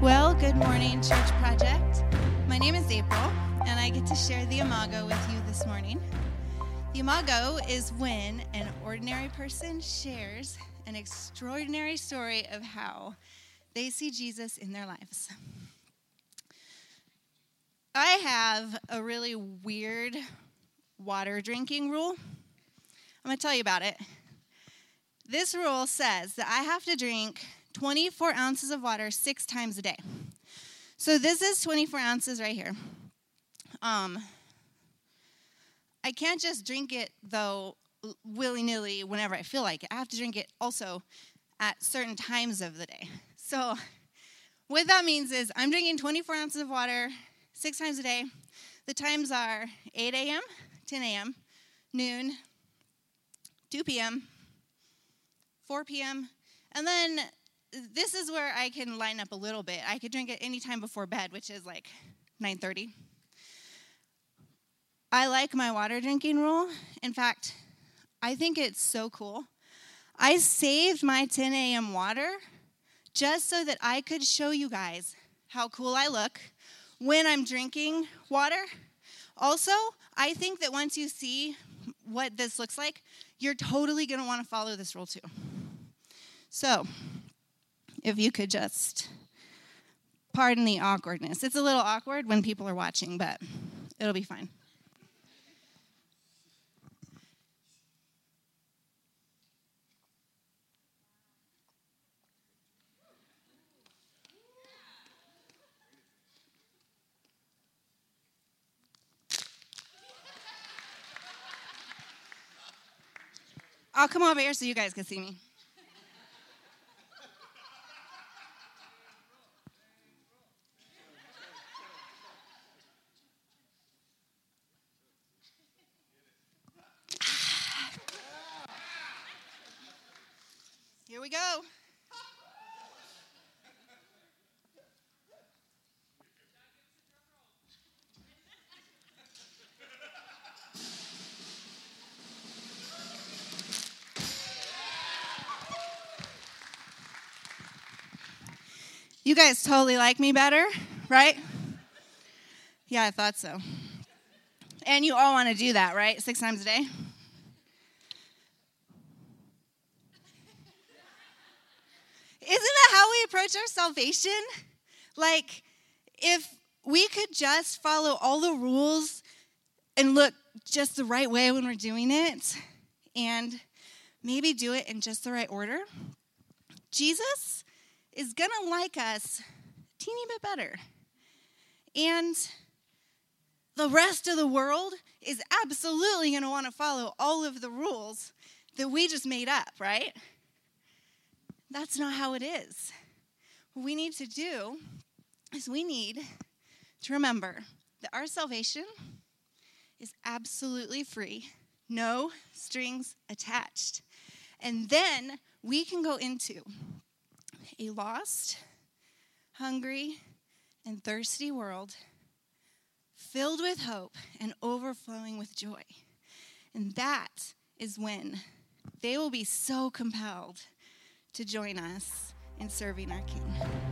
Well, good morning, Church Project. My name is April, and I get to share the Imago with you this morning. The Imago is when an ordinary person shares an extraordinary story of how they see Jesus in their lives. I have a really weird water drinking rule. I'm going to tell you about it. This rule says that I have to drink 24 ounces of water six times a day. So this is 24 ounces right here. Um, I can't just drink it though willy nilly whenever I feel like it. I have to drink it also at certain times of the day. So what that means is I'm drinking 24 ounces of water six times a day. The times are 8 a.m., 10 a.m., noon, 2 p.m., 4 p.m., and then this is where I can line up a little bit. I could drink it anytime before bed, which is like 9:30. I like my water drinking rule. In fact, I think it's so cool. I saved my 10 a.m. water just so that I could show you guys how cool I look when I'm drinking water. Also, I think that once you see what this looks like, you're totally going to want to follow this rule too. So, if you could just pardon the awkwardness. It's a little awkward when people are watching, but it'll be fine. I'll come over here so you guys can see me. We go. You guys totally like me better, right? Yeah, I thought so. And you all want to do that, right? Six times a day? Isn't that how we approach our salvation? Like, if we could just follow all the rules and look just the right way when we're doing it, and maybe do it in just the right order, Jesus is to like us teeny bit better. And the rest of the world is absolutely going to want to follow all of the rules that we just made up, right? That's not how it is. What we need to do is we need to remember that our salvation is absolutely free, no strings attached. And then we can go into a lost, hungry, and thirsty world filled with hope and overflowing with joy. And that is when they will be so compelled to join us in serving our King.